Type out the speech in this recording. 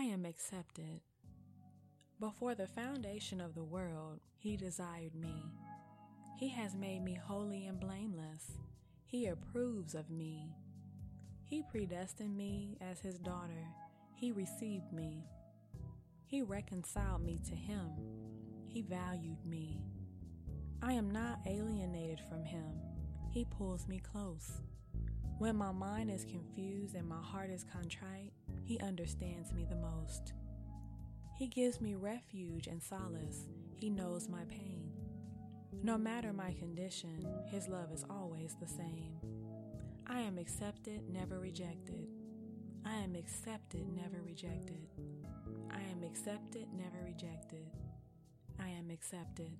I am accepted. Before the foundation of the world, He desired me. He has made me holy and blameless. He approves of me. He predestined me as His daughter. He received me. He reconciled me to Him. He valued me. I am not alienated from Him. He pulls me close. When my mind is confused and my heart is contrite, He understands me the most. He gives me refuge and solace. He knows my pain. No matter my condition, His love is always the same. I am accepted, never rejected. I am accepted, never rejected. I am accepted, never rejected. I am accepted.